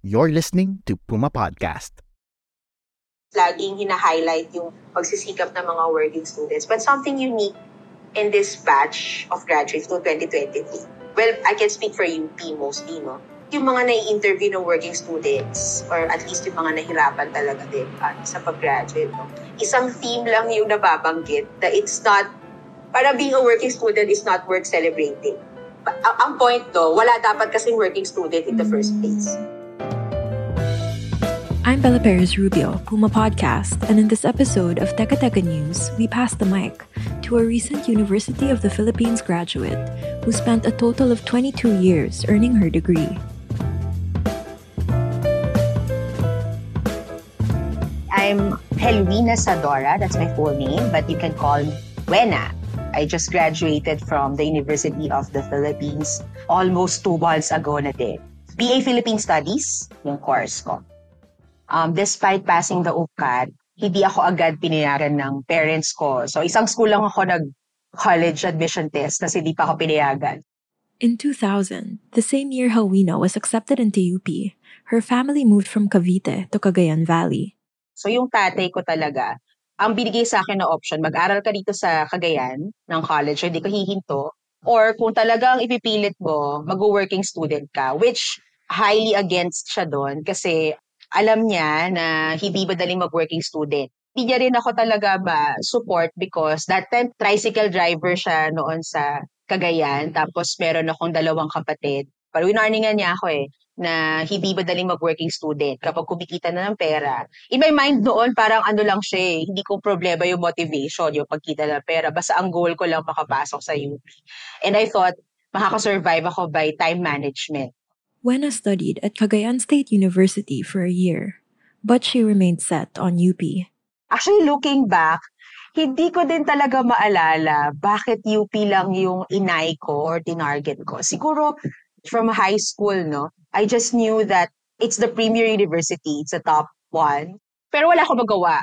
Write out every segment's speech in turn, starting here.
You're listening to Puma Podcast. laging hina-highlight yung pagsisikap ng mga working students. But something unique in this batch of graduates to 2023. Well, I can speak for UP mostly, no? Yung mga nai-interview ng working students or at least yung mga nahirapan talaga din uh, sa pag-graduate, no? Isang theme lang yung nababanggit that it's not, para being a working student is not worth celebrating. Ang, ang point do, wala dapat kasing working student in the first place. I'm Bella Perez Rubio, Puma Podcast, and in this episode of Teka Teka News, we pass the mic to a recent University of the Philippines graduate who spent a total of 22 years earning her degree. I'm Helwina Sadora, that's my full name, but you can call me Wena. I just graduated from the University of the Philippines almost two months ago na din. BA Philippine Studies, yung course ko. Um, despite passing the UPCAT, hindi ako agad pinayagan ng parents ko. So isang school lang ako nag-college admission test kasi di pa ako pinayagan. In 2000, the same year Hawina was accepted into UP, her family moved from Cavite to Cagayan Valley. So yung tatay ko talaga, ang binigay sa akin na option, mag-aral ka dito sa Cagayan ng college, hindi ka hihinto. Or kung talagang ipipilit mo, mag-working student ka, which highly against siya doon kasi alam niya na hindi madaling mag-working student. Hindi niya rin ako talaga ma-support because that time tricycle driver siya noon sa Cagayan. Tapos meron akong dalawang kapatid. Pero winarningan niya ako eh, na hindi madaling mag-working student kapag kumikita na ng pera. In my mind noon, parang ano lang siya eh, hindi ko problema yung motivation, yung pagkita ng pera. Basta ang goal ko lang makapasok sa UP. And I thought, makakasurvive ako by time management. Wena studied at Cagayan State University for a year, but she remained set on UP. Actually, looking back, hindi ko din talaga maalala bakit UP lang yung inay ko or tinarget ko. Siguro from high school, no? I just knew that it's the premier university. It's the top one. Pero wala akong magawa.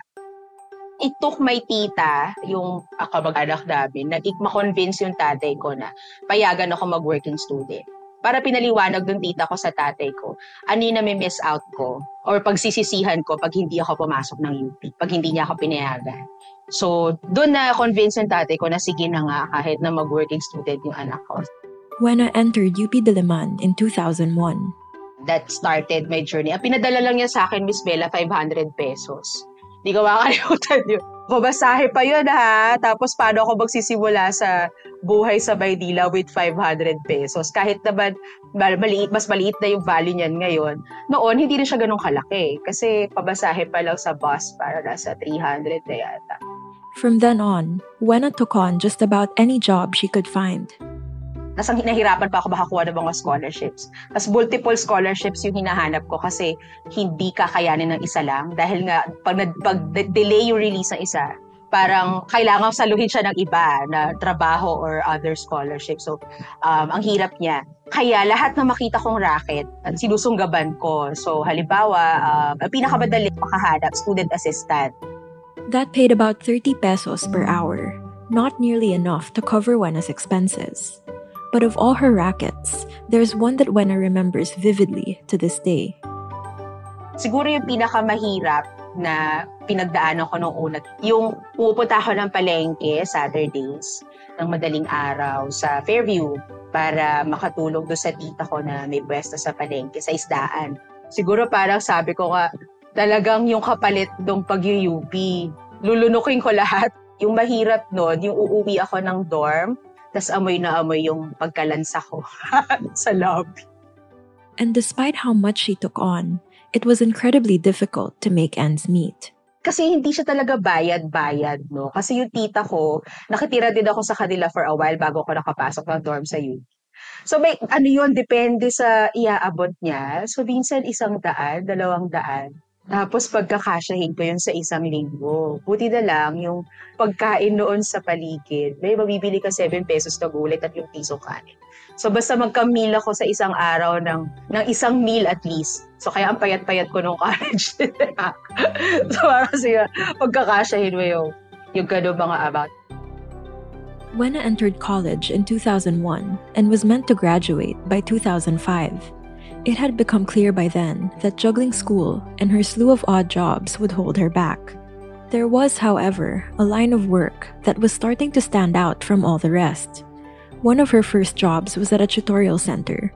It took my tita, yung kamag-anak namin, na ma-convince yung tatay ko na payagan ako mag-working student. Para pinaliwanag ng tita ko sa tatay ko, ano yung nami-miss out ko or pagsisisihan ko pag hindi ako pumasok ng UP, pag hindi niya ako pinayagan. So, doon na convince yung tatay ko na sige na nga kahit na mag-working student yung anak ko. Wena entered UP Diliman in 2001. That started my journey. Ang pinadala lang niya sa akin, Miss Bella, 500 pesos. Hindi ko makakalimutan yun. Babasahe pa yun ha. Tapos paano ako magsisimula sa buhay sa Maynila with 500 pesos. Kahit naman maliit, mas maliit na yung value niyan ngayon. Noon, hindi na siya ganun kalaki. Kasi pabasahe pa lang sa bus para nasa 300 na yata. From then on, Wena took on just about any job she could find. Nasang nahirapan pa ako makakuha ng mga scholarships. Tapos multiple scholarships yung hinahanap ko kasi hindi kakayanin ng isa lang. Dahil nga, pag, pag delay yung release ng isa, parang kailangan saluhin siya ng iba na trabaho or other scholarship. So, um, ang hirap niya. Kaya lahat na makita kong racket, sinusunggaban ko. So, halimbawa, uh, ang pinakamadali makahanap, student assistant. That paid about 30 pesos per hour, not nearly enough to cover Wena's expenses. But of all her rackets, there's one that Wena remembers vividly to this day. Siguro yung pinakamahirap na pinagdaanan ko nung una, yung pupunta ako ng palengke Saturdays ng madaling araw sa Fairview para makatulong do sa tita ko na may pwesto sa palengke sa isdaan. Siguro parang sabi ko nga, talagang yung kapalit ng pag-UP, lulunukin ko lahat. Yung mahirap nun, yung uuwi ako ng dorm, tas amoy na amoy yung pagkalansa ko sa lobby. And despite how much she took on, it was incredibly difficult to make ends meet. kasi hindi siya talaga bayad-bayad, no? Kasi yung tita ko, nakitira din ako sa kanila for a while bago ako nakapasok ng dorm sa UP. So may ano yun, depende sa iaabot niya. So minsan isang daan, dalawang daan. Tapos pagkakasyahin ko yun sa isang linggo. Buti na lang yung pagkain noon sa paligid. May mabibili ka 7 pesos na gulay at yung piso kanin. So basta magka-meal ako sa isang araw ng, ng isang meal at least. So kaya ang payat-payat ko nung college. so parang siya, pagkakasyahin mo yung, yung gano'ng mga about. Wena entered college in 2001 and was meant to graduate by 2005. It had become clear by then that juggling school and her slew of odd jobs would hold her back. There was, however, a line of work that was starting to stand out from all the rest. One of her first jobs was at a tutorial center,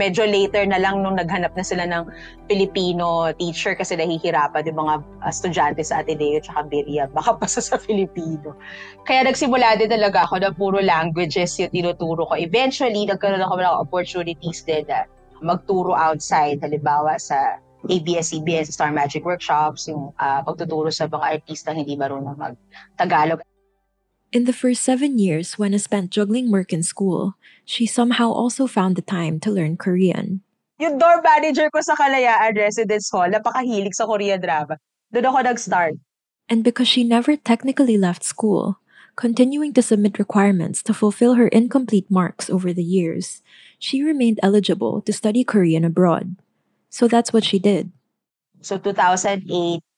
medyo later na lang nung naghanap na sila ng Filipino teacher kasi nahihirapan yung mga uh, estudyante sa Ateneo at Beria makapasa sa Filipino. Kaya nagsimula din talaga ako na puro languages yung tinuturo ko. Eventually, nagkaroon ako ng opportunities din na magturo outside, halimbawa sa ABS-CBN, Star Magic Workshops, yung uh, pagtuturo sa mga artista hindi marunong mag-Tagalog. In the first seven years when I spent juggling work in school, she somehow also found the time to learn Korean. Yung door manager ko sa Kalayaan Residence Hall, napakahilig sa Korean drama. Doon ako nag-start. And because she never technically left school, continuing to submit requirements to fulfill her incomplete marks over the years, she remained eligible to study Korean abroad. So that's what she did. So 2008,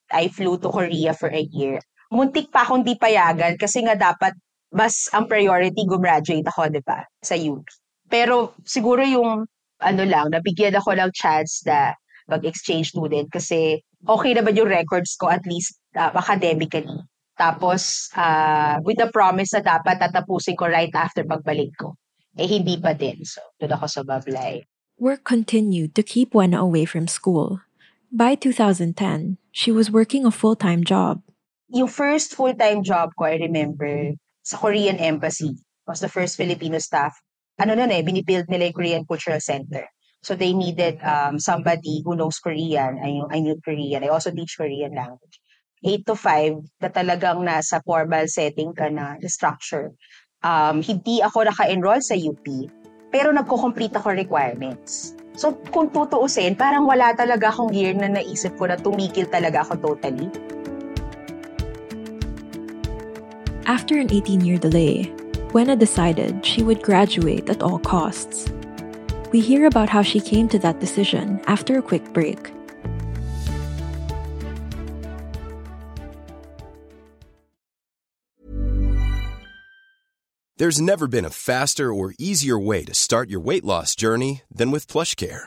I flew to Korea for a year muntik pa akong di payagan kasi nga dapat mas ang priority gumraduate ako, di ba, sa UP. Pero siguro yung ano lang, nabigyan ako ng chance na mag-exchange student kasi okay naman yung records ko at least uh, academically. Tapos, uh, with the promise na dapat tatapusin ko right after pagbalik ko. Eh, hindi pa din. So, doon ako sa Bablay. Work continued to keep Wena away from school. By 2010, she was working a full-time job yung first full-time job ko, I remember, sa Korean Embassy. was the first Filipino staff. Ano nun eh, binibuild nila yung Korean Cultural Center. So they needed um, somebody who knows Korean. I, I knew Korean. I also teach Korean language. 8 to 5 na talagang nasa formal setting ka na structure. Um, hindi ako naka-enroll sa UP, pero nagko-complete ako requirements. So kung tutuusin, parang wala talaga akong year na naisip ko na tumigil talaga ako totally. After an 18 year delay, Buena decided she would graduate at all costs. We hear about how she came to that decision after a quick break. There's never been a faster or easier way to start your weight loss journey than with PlushCare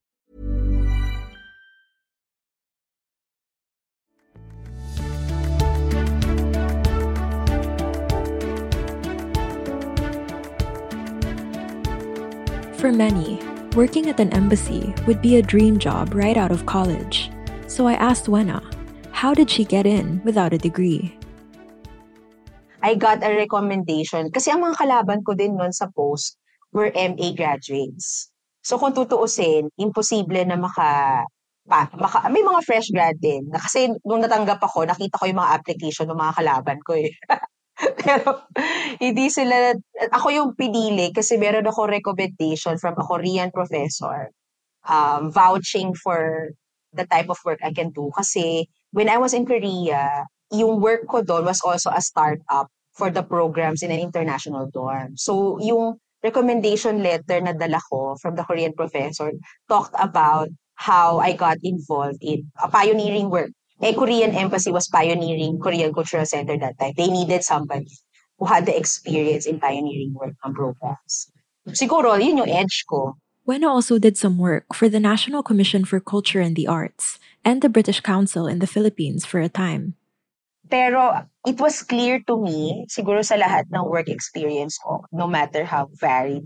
For many, working at an embassy would be a dream job right out of college. So I asked Wena, how did she get in without a degree? I got a recommendation kasi ang mga kalaban ko din noon sa post were MA graduates. So kung tutuusin, imposible na maka, pa, maka may mga fresh grad din. Kasi nung natanggap ako, nakita ko yung mga application ng mga kalaban ko eh. Pero hindi sila, ako yung pinili kasi meron ako recommendation from a Korean professor um, vouching for the type of work I can do. Kasi when I was in Korea, yung work ko doon was also a startup for the programs in an international dorm. So yung recommendation letter na dala ko from the Korean professor talked about how I got involved in a pioneering work. Eh, Korean Embassy was pioneering Korean Cultural Center that time. They needed somebody who had the experience in pioneering work on programs. Siguro, yun yung edge ko. Wena also did some work for the National Commission for Culture and the Arts and the British Council in the Philippines for a time. Pero it was clear to me, siguro sa lahat ng work experience ko, no matter how varied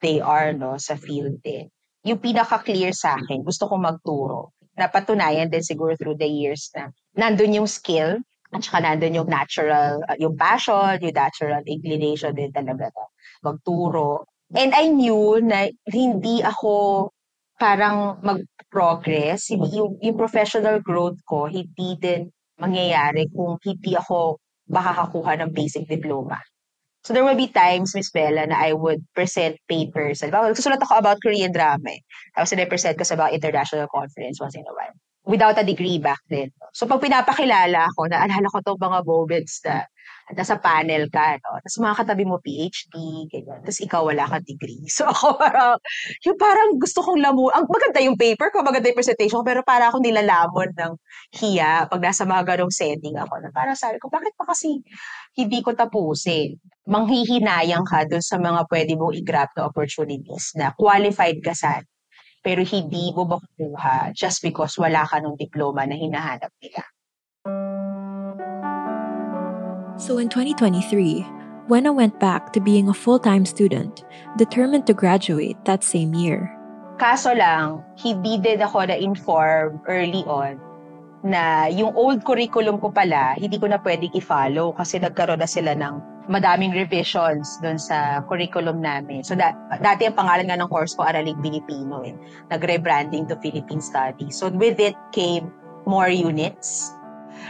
they are no, sa field din, yung pinaka-clear sa akin, gusto ko magturo. Napatunayan din siguro through the years na nandun yung skill, at saka nandun yung natural, uh, yung passion, yung natural inclination din talaga na magturo. And I knew na hindi ako parang mag-progress, yung, yung professional growth ko, hindi din mangyayari kung hindi ako makakakuha ng basic diploma. So there will be times, Miss Bella, na I would present papers. Halimbawa, susulat ako about Korean drama eh. Tapos present ko sa about international conference once in a while. Without a degree back then. So pag pinapakilala ako, naalala ko itong mga moments na nasa panel ka, no? Tapos mga katabi mo PhD, ganyan. Tapos ikaw wala kang degree. So ako parang, yung parang gusto kong lamu, ang maganda yung paper ko, maganda yung presentation ko, pero para ako nilalamon ng hiya pag nasa mga ganong setting ako. Na parang sabi ko, bakit pa kasi hindi ko tapusin? Manghihinayang ka dun sa mga pwede mong i-grab na opportunities na qualified ka sa pero hindi mo makukuha just because wala ka nung diploma na hinahanap nila. So in 2023, Wena went back to being a full-time student, determined to graduate that same year. Kaso lang, hindi din ako na-inform early on na yung old curriculum ko pala, hindi ko na pwedeng i-follow kasi nagkaroon na sila ng madaming revisions doon sa curriculum namin. So, da- dati ang pangalan nga ng course ko, Araling Pilipino. Eh. Nag-rebranding to Philippine Studies. So, with it came more units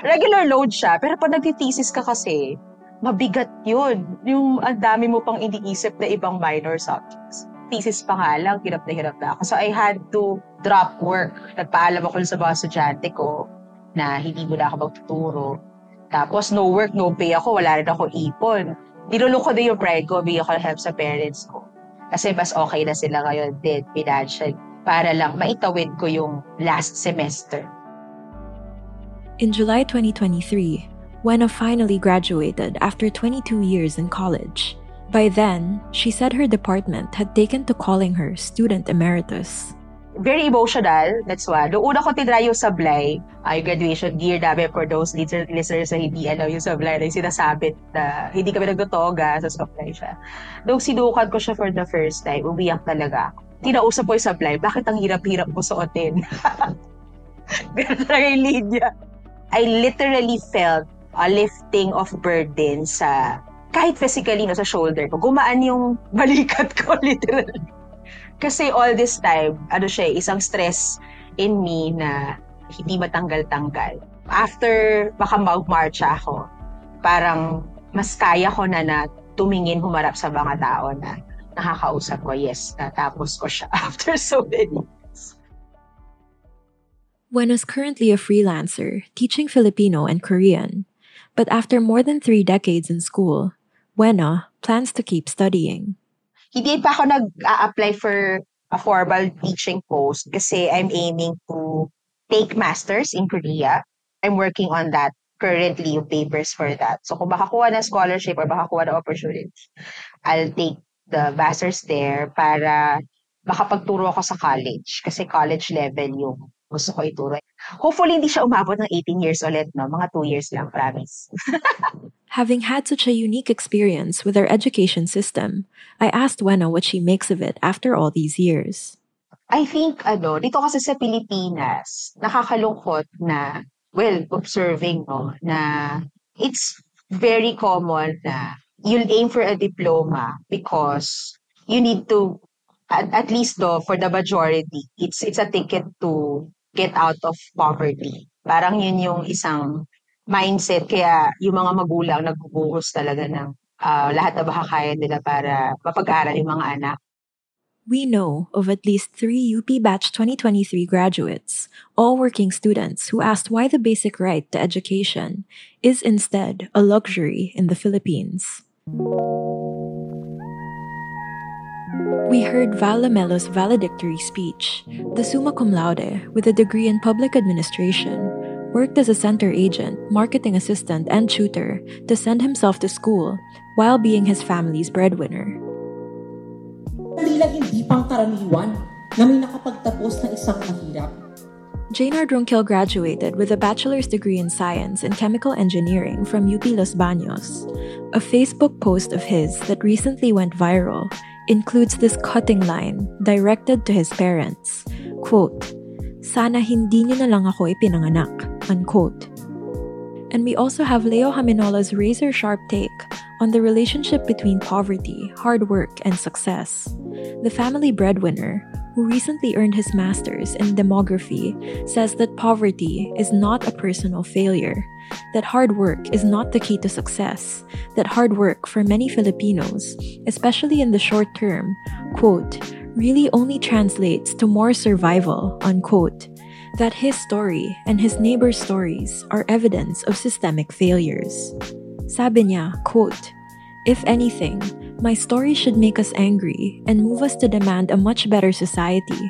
regular load siya, pero pag nagtitesis ka kasi, mabigat yun. Yung ang dami mo pang iniisip na ibang minor subjects. Thesis pa nga lang, hirap na hirap na ako. So I had to drop work. Nagpaalam ako sa mga estudyante ko na hindi mo na ako magtuturo. Tapos no work, no pay ako, wala rin ako ipon. Nilulong ko din yung pride ko, bigyan ko help sa parents ko. Kasi mas okay na sila ngayon din financial para lang maitawid ko yung last semester. In July 2023, Wena finally graduated after 22 years in college. By then, she said her department had taken to calling her student emeritus. Very emotional, that's why. Noong una ko tinry yung sablay, ay graduation gear namin for those listeners na hindi alam yung sablay na yung sinasabit na hindi kami nagtotoga sa sablay siya. Nung sinukat ko siya for the first time, umiyak talaga ako. Tinausap ko yung sablay, bakit ang hirap-hirap mo suotin? Ganun talaga yung linya. I literally felt a lifting of burden sa kahit physically no sa shoulder ko. Gumaan yung balikat ko literally. Kasi all this time, ano siya, isang stress in me na hindi matanggal-tanggal. After baka mag-march ako, parang mas kaya ko na na tumingin humarap sa mga tao na nakakausap ko, yes, natapos ko siya after so many Wen is currently a freelancer, teaching Filipino and Korean. But after more than three decades in school, Wena plans to keep studying. Hindi pa ako nag-a-apply for a formal teaching post kasi I'm aiming to take masters in Korea. I'm working on that currently, yung papers for that. So kung makakuha ng scholarship or makakuha ng opportunity, I'll take the masters there para makapagturo ako sa college. Kasi college level yung gusto ko ituro. Hopefully, hindi siya umabot ng 18 years ulit, no? Mga 2 years lang, promise. Having had such a unique experience with our education system, I asked Wena what she makes of it after all these years. I think, ano, dito kasi sa Pilipinas, nakakalungkot na, well, observing, no, na it's very common na you'll aim for a diploma because you need to at, at least though for the majority it's it's a ticket to get out of poverty. Parang yun yung isang mindset. Kaya yung mga magulang nagbubuhos talaga ng uh, lahat na makakaya nila para mapag-aral yung mga anak. We know of at least three UP Batch 2023 graduates, all working students, who asked why the basic right to education is instead a luxury in the Philippines. We heard Val Lamelo's valedictory speech. The summa cum laude, with a degree in public administration, worked as a center agent, marketing assistant, and tutor to send himself to school while being his family's breadwinner. Tila hindi pangkaraniwan na may nakapagtapos ng isang mahirap. Jaynard Ronquil graduated with a bachelor's degree in science and chemical engineering from UP Los Baños. A Facebook post of his that recently went viral includes this cutting line directed to his parents. Quote, Sana hindi niyo na lang ako ipinanganak. Unquote. And we also have Leo Haminola's razor sharp take on the relationship between poverty, hard work, and success. The family breadwinner, who recently earned his master's in demography, says that poverty is not a personal failure, that hard work is not the key to success, that hard work for many Filipinos, especially in the short term, quote, really only translates to more survival, unquote that his story and his neighbor's stories are evidence of systemic failures. Sabi niya, quote, If anything, my story should make us angry and move us to demand a much better society,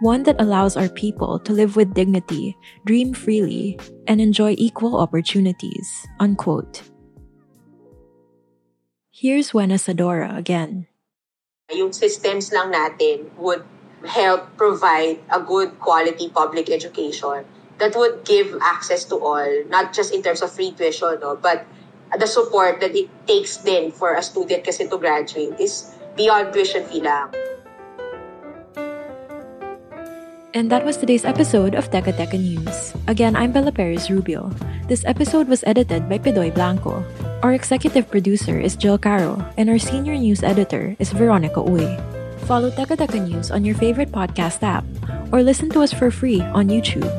one that allows our people to live with dignity, dream freely, and enjoy equal opportunities. Unquote. Here's Wena Sadora again. Yung systems lang natin would help provide a good quality public education that would give access to all, not just in terms of free tuition, no, but the support that it takes then for a student kasi to graduate is beyond tuition fee lang. And that was today's episode of Teka Teka News. Again, I'm Bella Perez Rubio. This episode was edited by Pidoy Blanco. Our executive producer is Jill Caro, and our senior news editor is Veronica Uy. Follow Teka Teka News on your favorite podcast app, or listen to us for free on YouTube.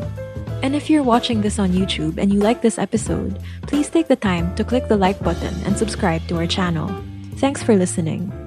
And if you're watching this on YouTube and you like this episode, please take the time to click the like button and subscribe to our channel. Thanks for listening.